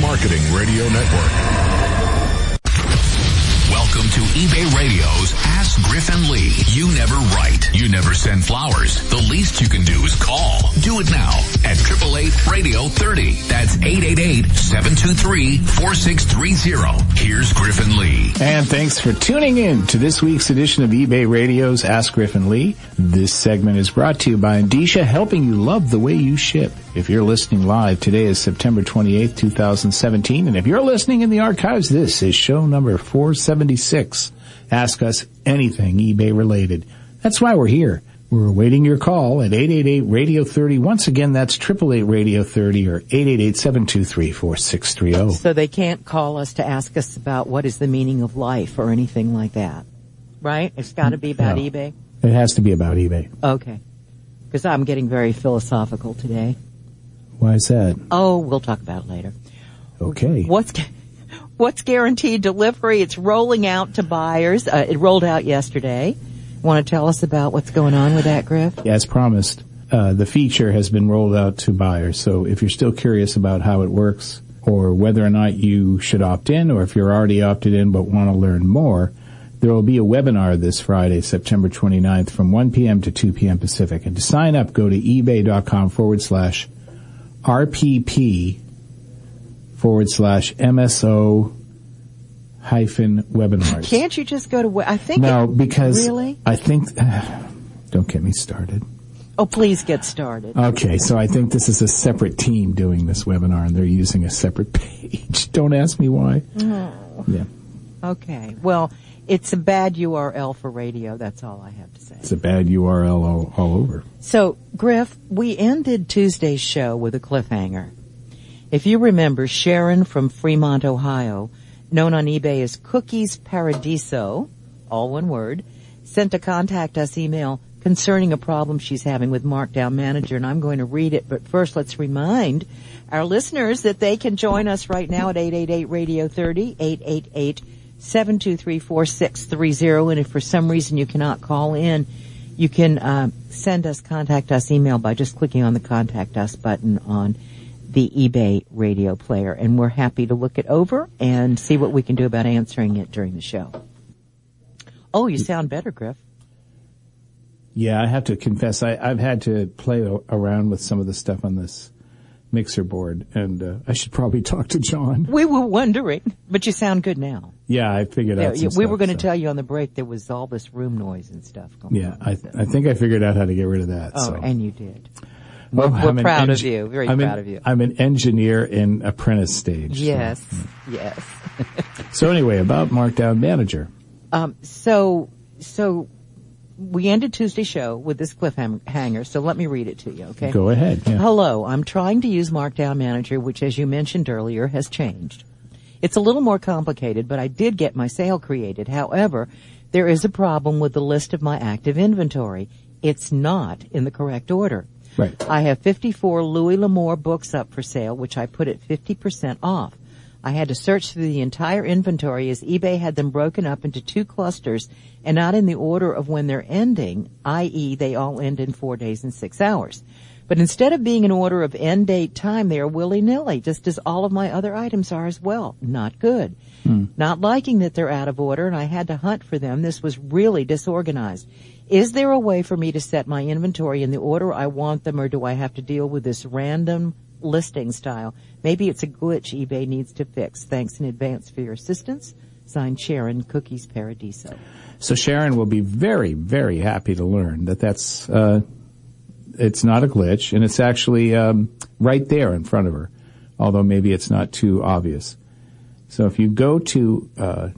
Marketing Radio Network. To eBay Radio's Ask Griff and Lee. You never write. You never send flowers. The least you can do is call. Do it now at 888 Radio 30. That's 888-723-4630. Here's Griff and Lee. And thanks for tuning in to this week's edition of eBay Radio's Ask Griff and Lee. This segment is brought to you by Endicia, helping you love the way you ship. If you're listening live, today is September 28th, 2017. And if you're listening in the archives, this is show number 476. Ask us anything eBay related. That's why we're here. We're awaiting your call at 888-Radio-30. Once again, that's 888-Radio-30 or 888-723-4630. So they can't call us to ask us about what is the meaning of life or anything like that. Right? It's gotta be about No. eBay? It has to be about eBay. Okay. Because I'm getting very philosophical today. Why is that? Oh, we'll talk about it later. Okay. What's what's guaranteed delivery? It's rolling out to buyers. Uh, it rolled out yesterday. Want to tell us about what's going on with that, Griff? As promised, uh, the feature has been rolled out to buyers. So if you're still curious about how it works or whether or not you should opt in or if you're already opted in but want to learn more, there will be a webinar this Friday, September 29th from 1 p.m. to 2 p.m. Pacific. And to sign up, go to ebay.com forward slash RPP forward slash MSO hyphen webinars. Can't you just go to? I think No, it- because really. I think, don't get me started. Oh, please get started. Okay, so I think this is a separate team doing this webinar and they're using a separate page. Don't ask me why. Mm-hmm. Yeah, Okay. Well, it's a bad URL for radio. That's all I have to say. it's a bad URL all, all over. So, Griff, we ended Tuesday's show with a cliffhanger. If you remember, Sharon from Fremont, Ohio, known on eBay as Cookies Paradiso, all one word, sent a contact us email concerning a problem she's having with Markdown Manager, and I'm going to read it, but first let's remind our listeners that they can join us right now at 888 Radio 30, 888 723 4630, and if for some reason you cannot call in, you can uh, send us contact us email by just clicking on the contact us button on the eBay radio player, and we're happy to look it over and see what we can do about answering it during the show. Oh, you sound better, Griff. Yeah, I have to confess, I, I've had to play around with some of the stuff on this mixer board and uh, I should probably talk to John. We were wondering, but you sound good now. Yeah, I figured Yeah, out we stuff, were going to so. tell you on the break there was all this room noise and stuff going Yeah, on. I, I think I figured out how to get rid of that. oh, so. and you did. Well, we're I'm an proud of you. Very I'm an- proud of you. I'm an engineer in apprentice stage. so- Yes, yes. So anyway, about Markdown Manager. Um, so, so we ended Tuesday's show with this cliffhanger. So let me read it to you, okay? Go ahead. Yeah. Hello, I'm trying to use Markdown Manager, which as you mentioned earlier has changed. It's a little more complicated, but I did get my sale created. However, there is a problem with the list of my active inventory. It's not in the correct order. Right. I have 54 Louis L'Amour books up for sale, which I put at 50% off. I had to search through the entire inventory as eBay had them broken up into two clusters and not in the order of when they're ending, i.e. they all end in four days and six hours. But instead of being in order of end date time, they are willy-nilly, just as all of my other items are as well. Not good. Not liking that they're out of order and I had to hunt for them. This was really disorganized. Is there a way for me to set my inventory in the order I want them or do I have to deal with this random listing style? Maybe it's a glitch eBay needs to fix. Thanks in advance for your assistance. Signed Sharon, Cookies Paradiso. So Sharon will be very, very happy to learn that that's uh, it's not a glitch and it's actually um, right there in front of her, although maybe it's not too obvious. So if you go to uh,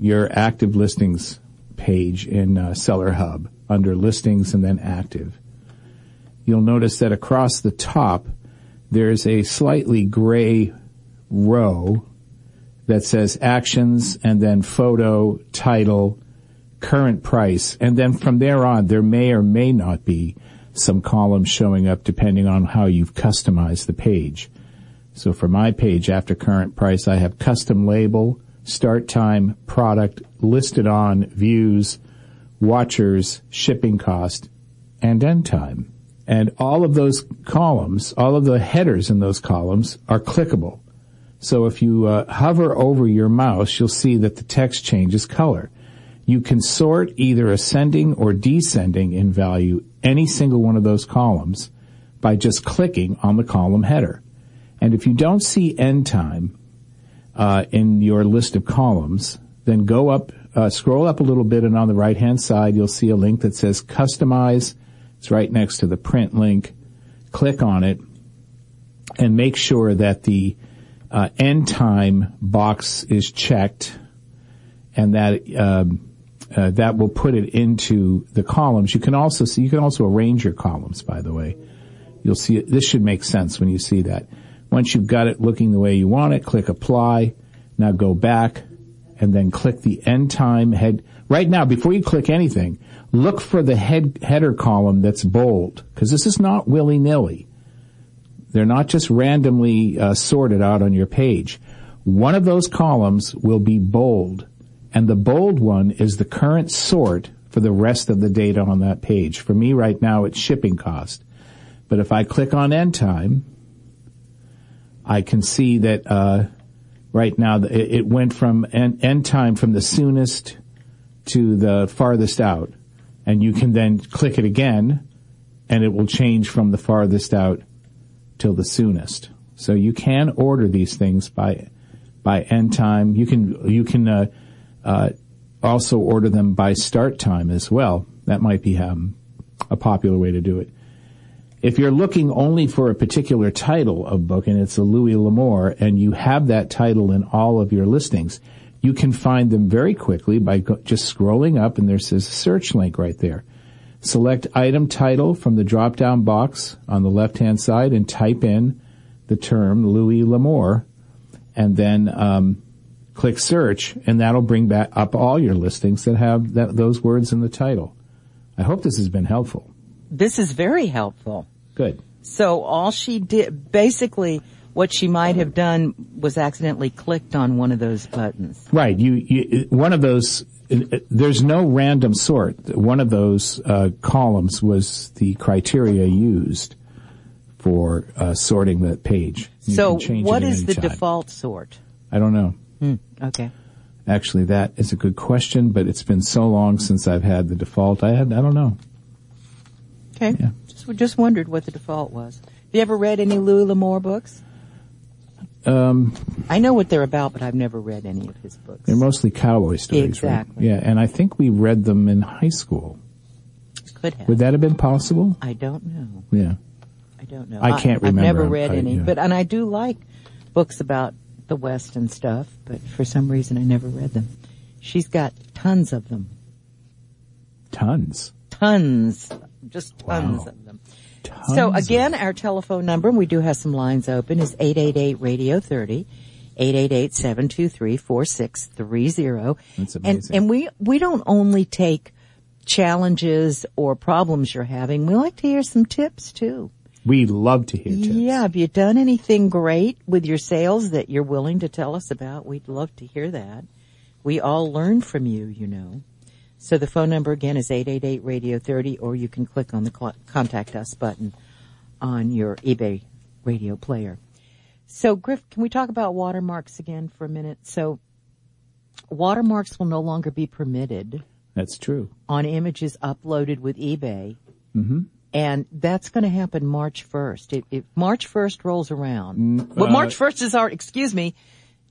your active listings page in uh, Seller Hub under listings and then active, you'll notice that across the top there's a slightly gray row that says actions and then photo, title, current price, and then from there on, there may or may not be some columns showing up depending on how you've customized the page. So for my page after current price, I have custom label, start time, product, listed on, views, watchers, shipping cost, and end time. And all of those columns, all of the headers in those columns are clickable. So if you uh, hover over your mouse, you'll see that the text changes color. You can sort either ascending or descending in value any single one of those columns by just clicking on the column header. And if you don't see end time uh, in your list of columns, then go up, uh, scroll up a little bit, and on the right hand side, you'll see a link that says Customize. It's right next to the print link. Click on it, and make sure that the uh, end time box is checked, and that um, uh, that will put it into the columns. You can also see you can also arrange your columns. By the way, you'll see it, this should make sense when you see that. Once you've got it looking the way you want it, click apply. Now go back and then click the end time head. Right now, before you click anything, look for the head header column that's bold because this is not willy nilly. They're not just randomly uh, sorted out on your page. One of those columns will be bold, and the bold one is the current sort for the rest of the data on that page. For me right now, it's shipping cost. But if I click on end time, I can see that uh, right now it went from end, time from the soonest to the farthest out, and you can then click it again, and it will change from the farthest out till the soonest. So you can order these things by by end time. You can you can uh, uh, also order them by start time as well. That might be um, a popular way to do it. If you're looking only for a particular title of book and it's a Louis L'Amour and you have that title in all of your listings, you can find them very quickly by go- just scrolling up and there's a search link right there. Select item title from the drop down box on the left hand side and type in the term Louis L'Amour and then um, click search and that'll bring back up all your listings that have that, those words in the title. I hope this has been helpful. This is very helpful. Good. So all she did, basically, what she might have done was accidentally clicked on one of those buttons. Right. You, you one of those. There's no random sort. One of those uh, columns was the criteria used for uh, sorting the page. You so, what is the time. default sort? I don't know. Hmm. Okay. Actually, that is a good question, but it's been so long since I've had the default. I had. I don't know. Okay. Yeah. Just, just wondered what the default was. Have you ever read any Louis L'Amour books? Um, I know what they're about, but I've never read any of his books. They're mostly cowboy stories, exactly. Right? Yeah, and I think we read them in high school. Could have. Would that have been possible? I don't know. Yeah. I don't know. I can't I, remember. I've never read I, any, yeah. but and I do like books about the West and stuff, but for some reason I never read them. She's got tons of them. Tons. Tons. Just tons Wow. of them. Tons So of- again, our telephone number, and we do have some lines open, is 888-radio-30, 888-723-4630. That's And, amazing. and we, we don't only take challenges or problems you're having, we like to hear some tips too. We love to hear tips. Yeah, have you done anything great with your sales that you're willing to tell us about? We'd love to hear that. We all learn from you, you know. So the phone number again is 888-radio-30 or you can click on the contact us button on your eBay radio player. So Griff, can we talk about watermarks again for a minute? So watermarks will no longer be permitted That's true. on images uploaded with eBay. Mm-hmm. And that's going to happen March 1st. If, if March 1st rolls around, Mm, well, uh, March 1st is our, excuse me,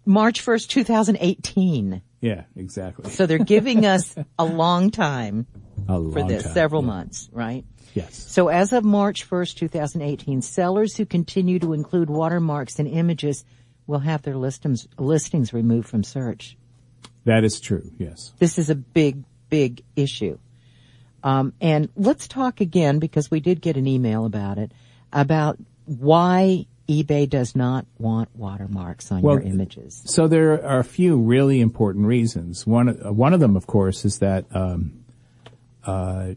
March 1st, 2018. Yeah, exactly. So they're giving us a long time A for this, time. several Yeah. months, right? Yes. So as of March 1st, 2018, sellers who continue to include watermarks and images will have their listings, listings removed from search. That is true. Yes. This is a big, big issue. Um, and let's talk again because we did get an email about it about why eBay does not want watermarks on Well, your images. So there are a few really important reasons. One, one of them, of course, is that um, uh,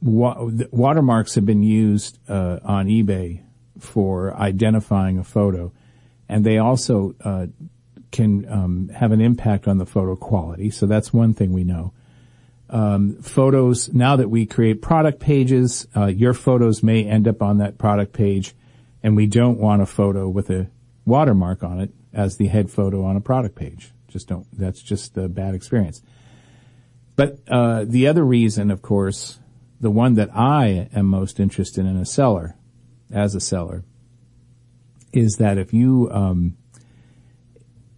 wa- watermarks have been used uh, on eBay for identifying a photo, and they also uh, can um, have an impact on the photo quality. So that's one thing we know. Um, photos now that we create product pages, uh, your photos may end up on that product page, and we don't want a photo with a watermark on it as the head photo on a product page. Just don't. That's just a bad experience. But uh, the other reason, of course, the one that I am most interested in a seller, as a seller, is that if you um,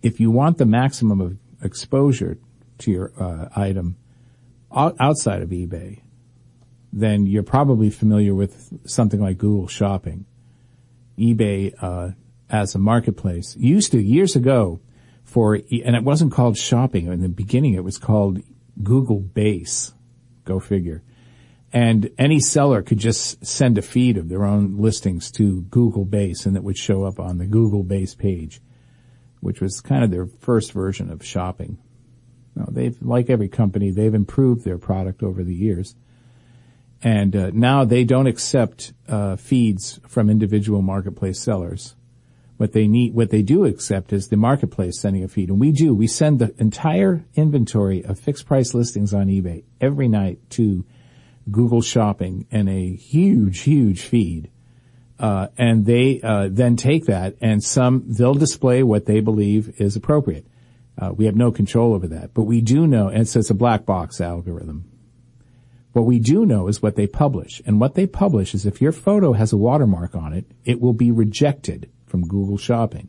if you want the maximum of exposure to your uh, item outside of eBay, then you're probably familiar with something like Google Shopping. eBay uh, as a marketplace used to years ago for and it wasn't called shopping in the beginning it was called Google Base. Go figure. And any seller could just send a feed of their own listings to Google Base and it would show up on the Google Base page, which was kind of their first version of shopping. Now, they've, like every company, they've improved their product over the years. And uh, now they don't accept uh, feeds from individual marketplace sellers. What they need, what they do accept is the marketplace sending a feed, and we do. We send the entire inventory of fixed price listings on eBay every night to Google Shopping in a huge, huge feed. Uh, and they uh, then take that and some they'll display what they believe is appropriate. Uh, we have no control over that, but we do know, and so it's a black box algorithm. What we do know is what they publish, and what they publish is if your photo has a watermark on it, it will be rejected from Google Shopping.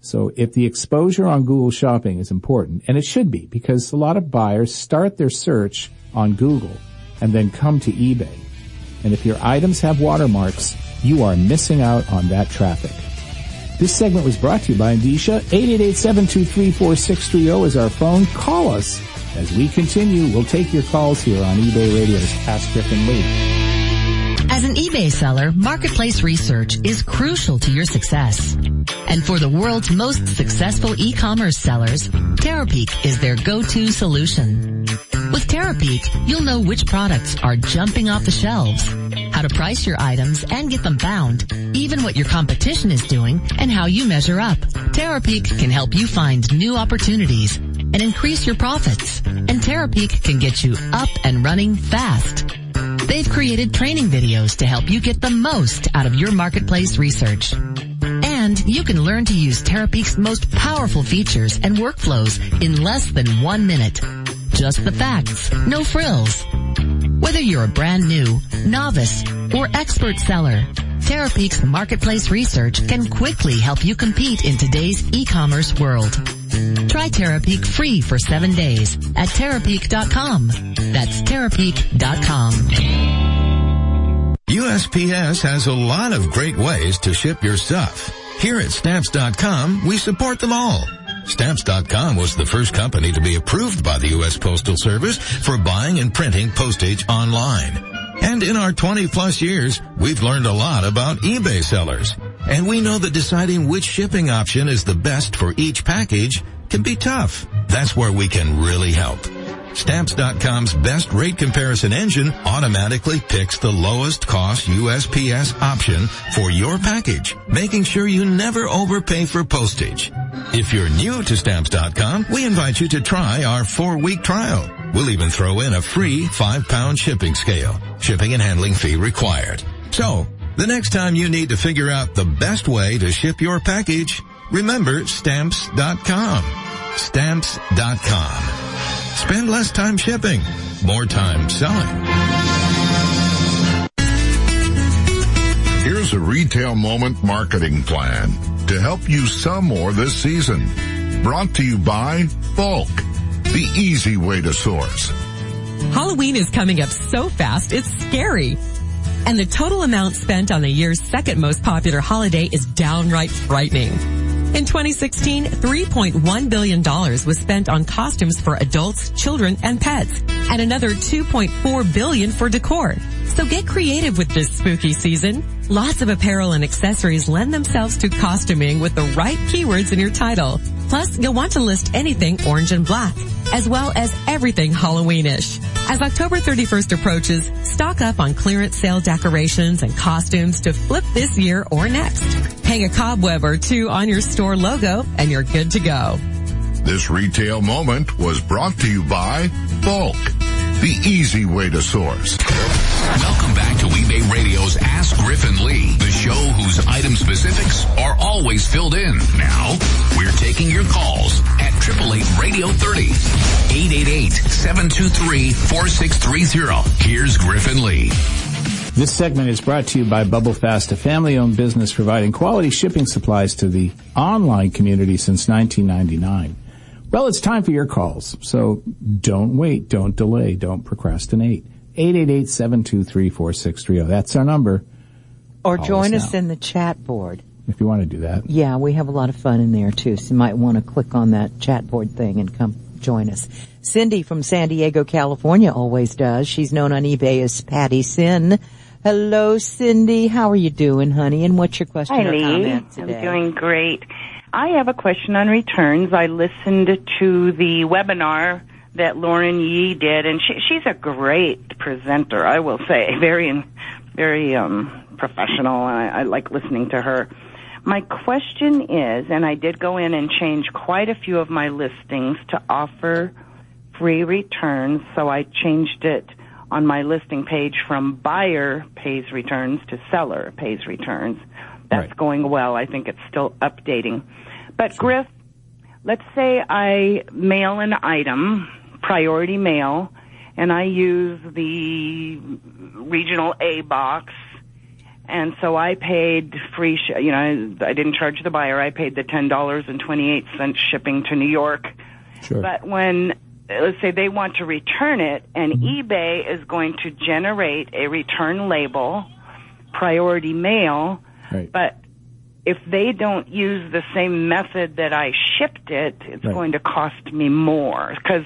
So if the exposure on Google Shopping is important, and it should be, because a lot of buyers start their search on Google and then come to eBay. And if your items have watermarks, you are missing out on that traffic. This segment was brought to you by Endicia. 888-723-4630 is our phone. Call us. As we continue, we'll take your calls here on eBay Radio's Ask Griff and Lee. As an eBay seller, marketplace research is crucial to your success. And for the world's most successful e-commerce sellers, Terapeak is their go-to solution. With Terapeak, you'll know which products are jumping off the shelves, how to price your items and get them bound, even what your competition is doing and how you measure up. Terapeak can help you find new opportunities and increase your profits. And Terapeak can get you up and running fast. They've created training videos to help you get the most out of your marketplace research. And you can learn to use Terapeak's most powerful features and workflows in less than one minute. Just the facts, no frills. Whether you're a brand new, novice, or expert seller, Terapeak's marketplace research can quickly help you compete in today's e-commerce world. Try Terapeak free for seven days at Terapeak.com. That's Terapeak.com. USPS has a lot of great ways to ship your stuff. Here at Stamps.com, we support them all. Stamps.com was the first company to be approved by the U.S. Postal Service for buying and printing postage online. And in our 20 plus years, we've learned a lot about eBay sellers. And we know that deciding which shipping option is the best for each package can be tough. That's where we can really help. Stamps.com's best rate comparison engine automatically picks the lowest cost USPS option for your package, making sure you never overpay for postage. If you're new to Stamps.com, we invite you to try our four-week trial. We'll even throw in a free five-pound shipping scale. Shipping and handling fee required. So, the next time you need to figure out the best way to ship your package, remember Stamps.com. Stamps.com. Spend less time shipping, more time selling. Here's a retail moment marketing plan to help you sell more this season. Brought to you by Bulq, the easy way to source. Halloween is coming up so fast, it's scary. And the total amount spent on the year's second most popular holiday is downright frightening. In 2016, $3.1 billion was spent on costumes for adults, children, and pets, and another 2.4 billion for decor. So get creative with this spooky season. Lots of apparel and accessories lend themselves to costuming with the right keywords in your title. Plus, you'll want to list anything orange and black, as well as everything Halloweenish. As October 31st approaches, stock up on clearance sale decorations and costumes to flip this year or next. Hang a cobweb or two on your store logo and you're good to go. This retail moment was brought to you by Bulq, the easy way to source. Welcome back to eBay Radio's Ask Griff and Lee, the show whose Item specifics are always filled in. Now, we're taking your calls at 888 Radio 30. 888-723-4630. Here's Griff and Lee. This segment is brought to you by Bubble Fast, a family-owned business providing quality shipping supplies to the online community since 1999. Well, it's time for your calls. So don't wait, don't delay, don't procrastinate. 888-723-4630. That's our number. Or Call join us us, now. in the chat board. If you want to do that. Yeah, we have a lot of fun in there too, so you might want to click on that chat board thing and come join us. Cindy from San Diego, California always does. She's known on eBay as Patty Sin. Hello, Cindy. How are you doing, honey? And what's your question Hi, or Lee. comment I'm doing great. I have a question on returns. I listened to the webinar that Lauren Yee did, and she, she's a great presenter. I will say, very, very um, professional. I, I like listening to her. My question is, and I did go in and change quite a few of my listings to offer free returns, so I changed it on my listing page from buyer pays returns to seller pays returns. That's Right. going well. I think it's still updating. But Griff, let's say I mail an item, priority mail, and I use the regional A box. And so I paid free, sh- you know, I, I didn't charge the buyer. I paid the $10.28 shipping to New York. Sure. But when, let's say they want to return it, and mm-hmm. eBay is going to generate a return label, priority mail, Right. but if they don't use the same method that I shipped it, it's Right. going to cost me more because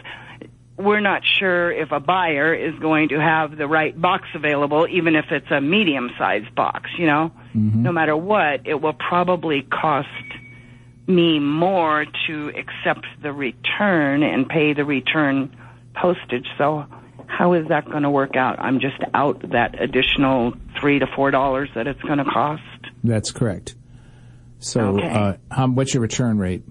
we're not sure if a buyer is going to have the right box available, even if it's a medium sized box, you know? Mm-hmm. No matter what, it will probably cost me more to accept the return and pay the return postage. So how is that going to work out? I'm just out that additional three to four dollars that it's going to cost. That's correct. So, Okay. uh, how, what's your return rate?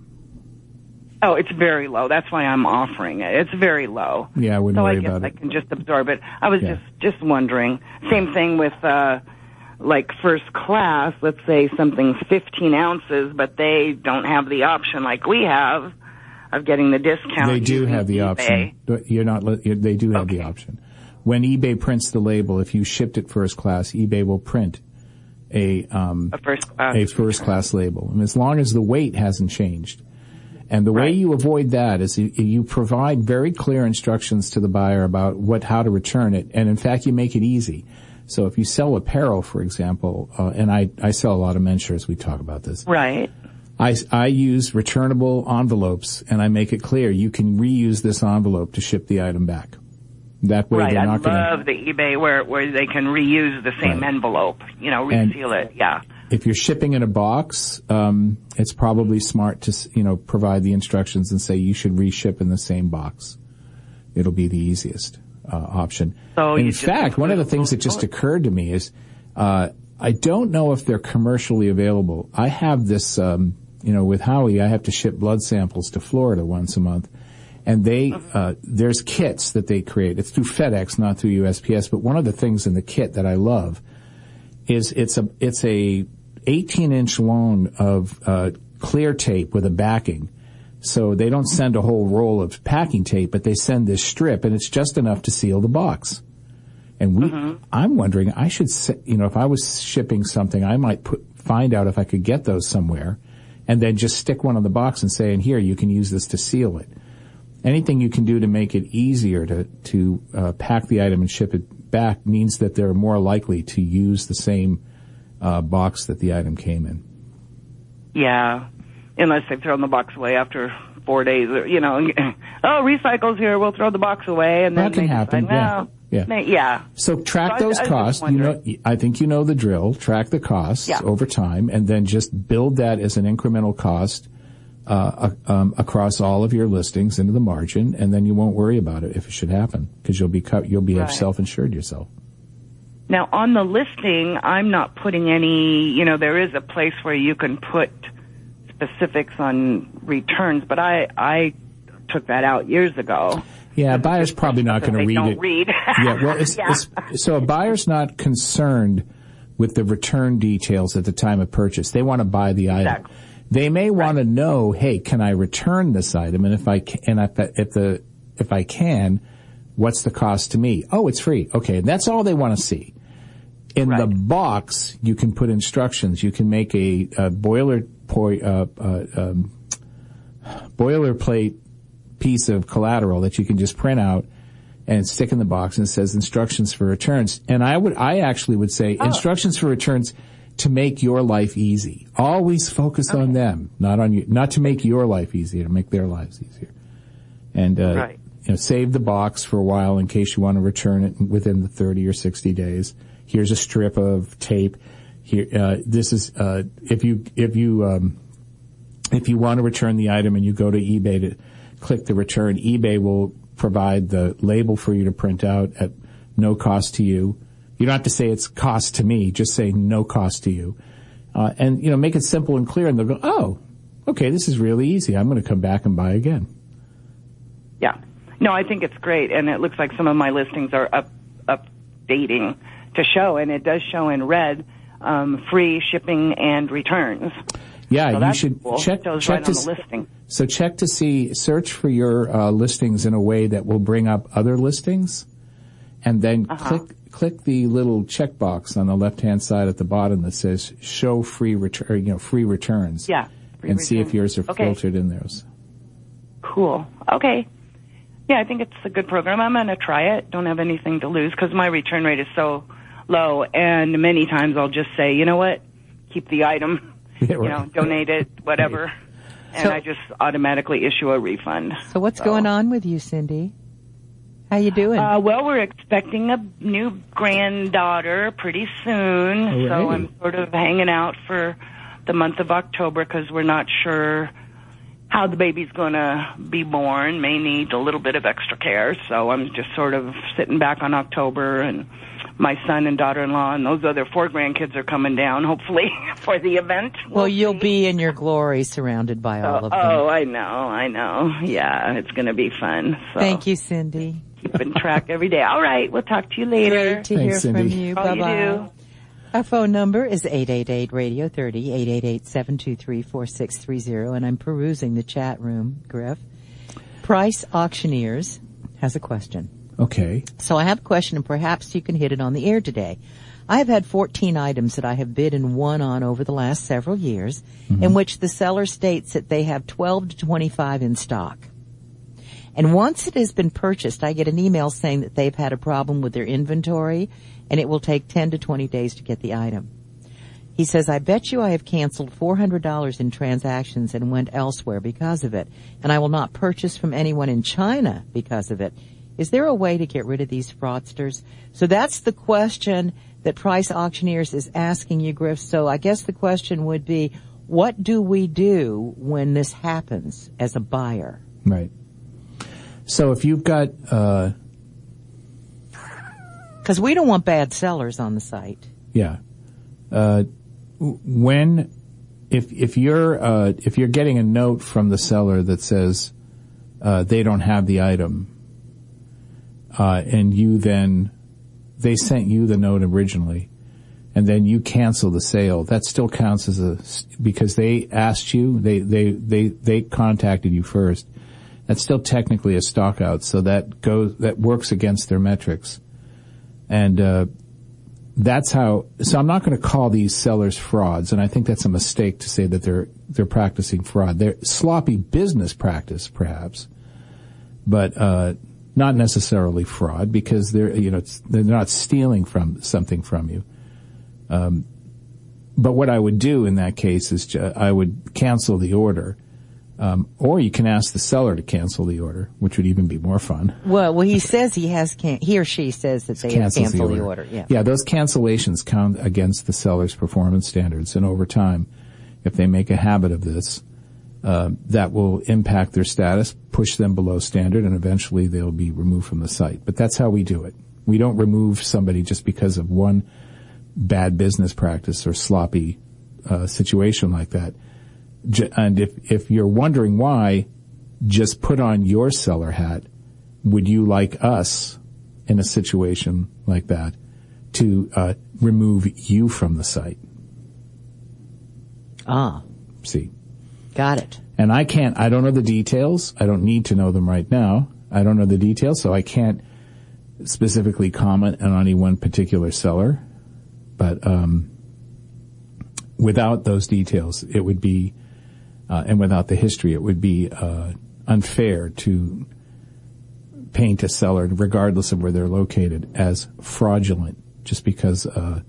Oh, it's very low. That's why I'm offering it. It's very low. Yeah, I wouldn't so worry I guess about I it. can just absorb it. I was Yeah. just just wondering. Same thing with uh like first class. Let's say something's 15 ounces, but they don't have the option like we have of getting the discount. They do have the eBay. option. You're not. They do have the option. When eBay prints the label, if you shipped it first class, eBay will print a um, A first class. a first class label, and as long as the weight hasn't changed. And the way you avoid that is you, you provide very clear instructions to the buyer about what how to return it, and in fact, you make it easy. So if you sell apparel, for example, uh, and I, I sell a lot of men's shirts, we talk about this. Right. I, I use returnable envelopes and I make it clear you can reuse this envelope to ship the item back. That way Right. they're I not going to, love the eBay where where they can reuse the same Right. envelope. You know, And- reseal it. Yeah. If you're shipping in a box, um, it's probably smart to, you know, provide the instructions and say you should reship in the same box. It'll be the easiest, uh, option. So in fact, one of the things that just occurred to me is, uh, I don't know if they're commercially available. I have this, um, you know, with Howie, I have to ship blood samples to Florida once a month. And they, uh, there's kits that they create. It's through FedEx, not through USPS. But one of the things in the kit that I love is it's a, it's a 18 inch long of, uh, clear tape with a backing. So they don't send a whole roll of packing tape, but they send this strip and it's just enough to seal the box. And we, I'm wondering, I should, you know, if I was shipping something, I might put, find out if I could get those somewhere and then just stick one on the box and say, and here, you can use this to seal it. Anything you can do to make it easier to, to, uh, pack the item and ship it back means that they're more likely to use the same, uh, box that the item came in. Yeah, unless they've thrown the box away after four days, or you know, oh, recycles here, we'll throw the box away, and then That can happen, decide, yeah. no, Yeah. yeah. So track So those I just costs. You know. I think you know the drill. Track the costs Yeah. over time, and then just build that as an incremental cost uh, uh, um, across all of your listings into the margin, and then you won't worry about it if it should happen because you'll be co- you'll be Right. self-insured yourself. Now on the listing, I'm not putting any. You know, there is a place where you can put specifics on returns, but I I took that out years ago. Yeah, a buyer's probably not going to read don't it. read. yeah, well, it's, Yeah. it's, so a buyer's not concerned with the return details at the time of purchase. They want to buy the item. Exactly. They may want to know, hey, can I return this item? And if I can, and if, if the if I can, what's the cost to me? Oh, it's free. Okay, that's all they want to see. In the box, you can put instructions. You can make a, a boiler poi- uh, uh, um, boilerplate piece of collateral that you can just print out and stick in the box and it says instructions for returns. And I would, I actually would say instructions for returns to make your life easy. Always focus on them, not on you, not to make your life easier, to make their lives easier. And, uh, Right. you know, save the box for a while in case you want to return it within the 30 or 60 days. Here's a strip of tape. Here, uh, this is, uh, if you, if you, um, if you want to return the item and you go to eBay to click the return, eBay will provide the label for you to print out at no cost to you. You don't have to say it's cost to me, just say no cost to you. Uh, and, you know, make it simple and clear and they'll go, oh, okay, this is really easy. I'm going to come back and buy again. Yeah. No, I think it's great, and it looks like some of my listings are up updating to show, and it does show in red um, free shipping and returns. Yeah, So you should cool. check, check right to on s- the listing. So check to see, search for your uh, listings in a way that will bring up other listings, and then Uh-huh. click click the little checkbox on the left hand side at the bottom that says "Show free return," you know, free returns. Yeah. free and see if yours are okay. filtered in those. Cool. Okay. Yeah, I think it's a good program. I'm going to try it. Don't have anything to lose because my return rate is so low, and many times I'll just say, you know what, keep the item, Yeah, you know, donate it, whatever, and So- I just automatically issue a refund. So what's going on with you, Cindy? How you doing? Uh, well, we're expecting a new granddaughter pretty soon, so I'm sort of hanging out for the month of October because we're not sure how the baby's going to be born. May need a little bit of extra care, so I'm just sort of sitting back on October and. My son and daughter-in-law and those other four grandkids are coming down, hopefully, for the event. well, We'll you'll see. be in your glory surrounded by all Oh, of them. oh, I know, I know. Yeah, it's going to be fun. So Thank you, Cindy. keeping track every day. All right, we'll talk to you later. Great to Thanks, hear from you. Oh, Bye you bye. Our phone number is 888-radio30, 888-723-4630, and I'm perusing the chat room, Griff. Price Auctioneers has a question. Okay. So I have a question and perhaps you can hit it on the air today. I have had 14 items that I have bid and won on over the last several years mm-hmm. in which the seller states that they have 12 to 25 in stock. And once it has been purchased, I get an email saying that they've had a problem with their inventory and it will take 10 to 20 days to get the item. He says, I bet you I have canceled $400 in transactions and went elsewhere because of it, and I will not purchase from anyone in China because of it. Is there a way to get rid of these fraudsters? So that's the question that Price Auctioneers is asking you, Griff. So I guess the question would be, what do we do when this happens as a buyer? Right. So if you've got, uh, Because we don't want bad sellers on the site. yeah, uh, when, if, if you're, uh, if you're getting a note from the seller that says, uh, they don't have the item, uh, and you then, they sent you the note originally, and then you cancel the sale, that still counts as a, because they asked you, they, they, they, they contacted you first. That's still technically a stock out, so that goes, that works against their metrics. And, uh, that's how, so I'm not going to call these sellers frauds, and I think that's a mistake to say that they're, they're practicing fraud. They're sloppy business practice, perhaps, but, uh, not necessarily fraud because they're, you know, they're not stealing from something from you. Um, but what I would do in that case is ju- I would cancel the order. Um, or you can ask the seller to cancel the order, which would even be more fun. Well, well, he says he has can he or she says that they have Cancels canceled the order. Yeah. Yeah, those cancellations count against the seller's performance standards, and over time, if they make a habit of this, uh, that will impact their status, push them below standard, and eventually they'll be removed from the site. But that's how we do it. We don't remove somebody just because of one bad business practice or sloppy uh, situation like that. And if if you're wondering why, just put on your seller hat. Would you like us in a situation like that to uh, remove you from the site. Ah, See, got it. and I can't. I don't know the details. I don't need to know them right now. I don't know the details, so I can't specifically comment on any one particular seller. But um, without those details, it would be, uh, and without the history, it would be uh, unfair to paint a seller, regardless of where they're located, as fraudulent just because uh,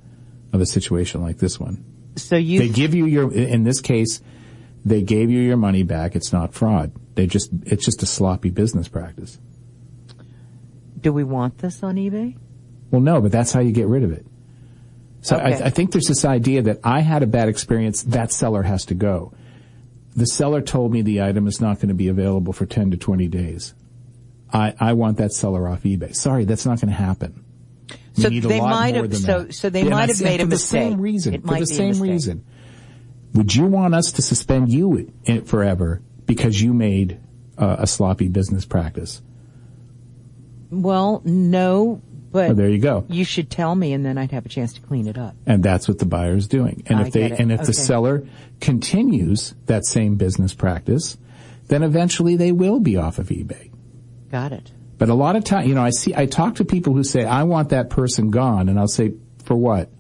of a situation like this one. So you They give you your, in this case, they gave you your money back. It's not fraud. They just, it's just a sloppy business practice. do we want this on eBay? Well, no, but that's how you get rid of it. So I, I think there's this idea that I had a bad experience, that seller has to go. The seller told me the item is not going to be available for 10 to 20 days. I, I want that seller off eBay. Sorry, that's not going to happen. We So they might have- so- so they Yeah, might have made a mistake. for the same reason. It for the same reason. Would you want us to suspend you in forever because you made uh, a sloppy business practice? Well, no, but Well, there you go. you should tell me, and then I'd have a chance to clean it up. And that's what the buyer's doing. And I if they, and if the seller continues that same business practice, then eventually they will be off of eBay. Got it. But a lot of time, you know, I see, I talk to people who say, I want that person gone, and I'll say, for what?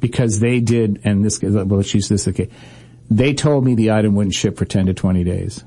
Because they did, and this, well, let's use this, okay. They told me the item wouldn't ship for 10 to 20 days.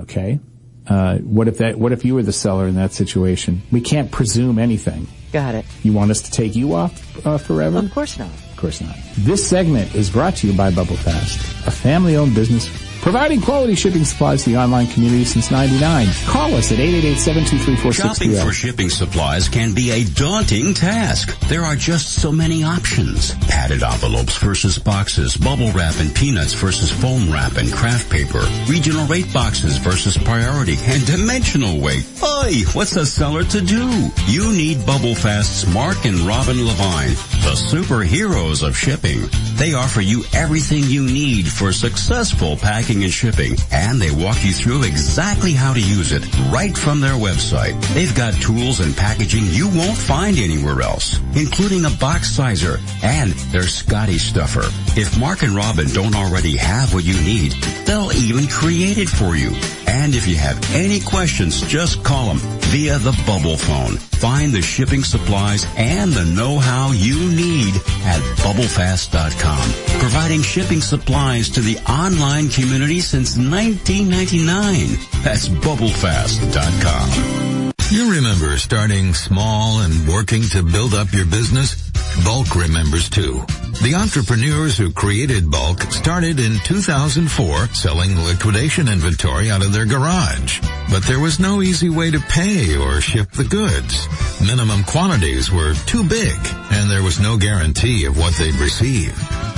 Okay? Uh, what if that, what if you were the seller in that situation? We can't presume anything. Got it. You want us to take you off, uh, forever? Of course not. Of course not. This segment is brought to you by Bubble Fast, a family-owned business providing quality shipping supplies to the online community since 99. Call us at 888-723-4630. Shopping for shipping supplies can be a daunting task. There are just so many options. Padded envelopes versus boxes, bubble wrap and peanuts versus foam wrap and kraft paper, regional rate boxes versus priority, and dimensional weight. Oy, what's a seller to do? You need Bubble Fast's Mark and Robin Levine, the superheroes of shipping. They offer you everything you need for successful packing and shipping, and they walk you through exactly how to use it right from their website. They've got tools and packaging you won't find anywhere else, including a box sizer and their Scotty stuffer. If Mark and Robin don't already have what you need, they'll even create it for you. And if you have any questions, just call them via the bubble phone. Find the shipping supplies and the know-how you need at bubblefast.com, providing shipping supplies to the online community since 1999. That's bubblefast.com. You remember starting small and working to build up your business? Bulq remembers too. The entrepreneurs who created Bulq started in 2004 selling liquidation inventory out of their garage. But there was no easy way to pay or ship the goods. Minimum quantities were too big and there was no guarantee of what they'd receive.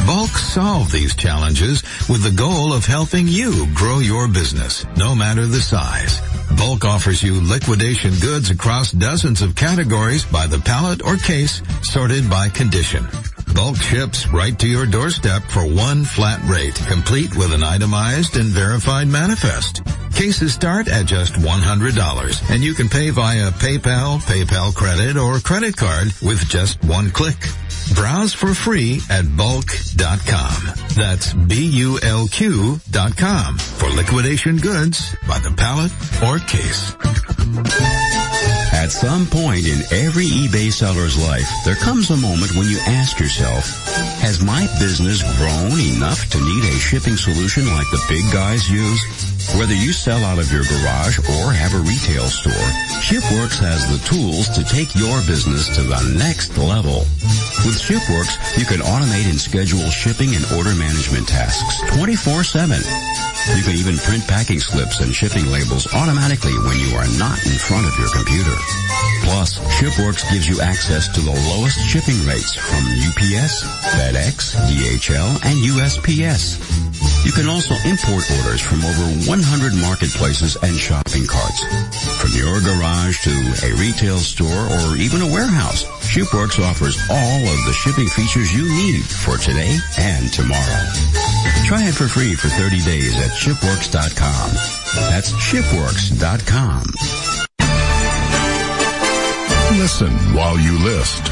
Bulq solved these challenges with the goal of helping you grow your business, no matter the size. Bulq offers you liquidation goods across dozens of categories by the pallet or case, sorted by condition. Bulq ships right to your doorstep for one flat rate, complete with an itemized and verified manifest. Cases start at just $100, and you can pay via PayPal, PayPal Credit, or credit card with just one click. Browse for free at bulq.com. That's B-U-L-Q dot com for liquidation goods by the pallet or case. At some point in every eBay seller's life, there comes a moment when you ask yourself, has my business grown enough to need a shipping solution like the big guys use? Whether you sell out of your garage or have a retail store, ShipWorks has the tools to take your business to the next level. With ShipWorks, you can automate and schedule shipping and order management tasks 24-7. You can even print packing slips and shipping labels automatically when you are not in front of your computer. Plus, ShipWorks gives you access to the lowest shipping rates from UPS, FedEx, DHL, and USPS. You can also import orders from over 100 marketplaces and shopping carts. From your garage to a retail store or even a warehouse, ShipWorks offers all of the shipping features you need for today and tomorrow. Try it for free for 30 days at shipworks.com. That's shipworks.com. Listen while you list.